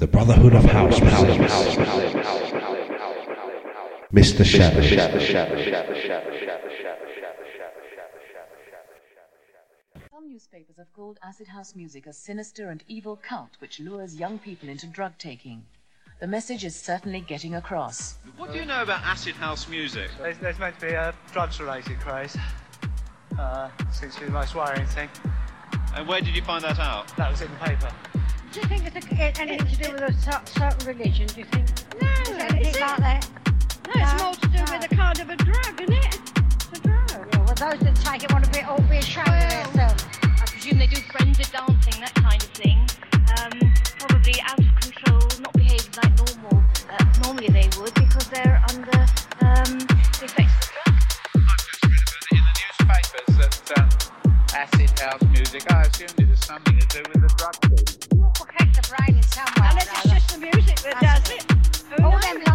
The Brotherhood of House Mr. Shadow. Some newspapers have called acid house music a sinister and evil cult which lures young people into drug taking. The message is certainly getting across. What do you know about acid house music? There's, there's meant to be a drugs-related craze. Uh, seems to be the most worrying thing. And where did you find that out? That was in the paper. Do you think it's, a, it's anything to do with a certain religion, do you think? No, is it anything it's like that? No, it's more to do No. with a kind of a drug, isn't it? It's a drug. Yeah, well, those that take it want to be, all be ashamed of themselves. I presume they do frenzied dancing, that kind of thing. Um, probably out of control, not behaving like normal. Uh, normally they would because they're under um, the effects of the drug. I've just read about it in the newspapers that uh, acid house music, I assumed it was something to do with the drug thing. Protect Unless it's just the music that does it. All?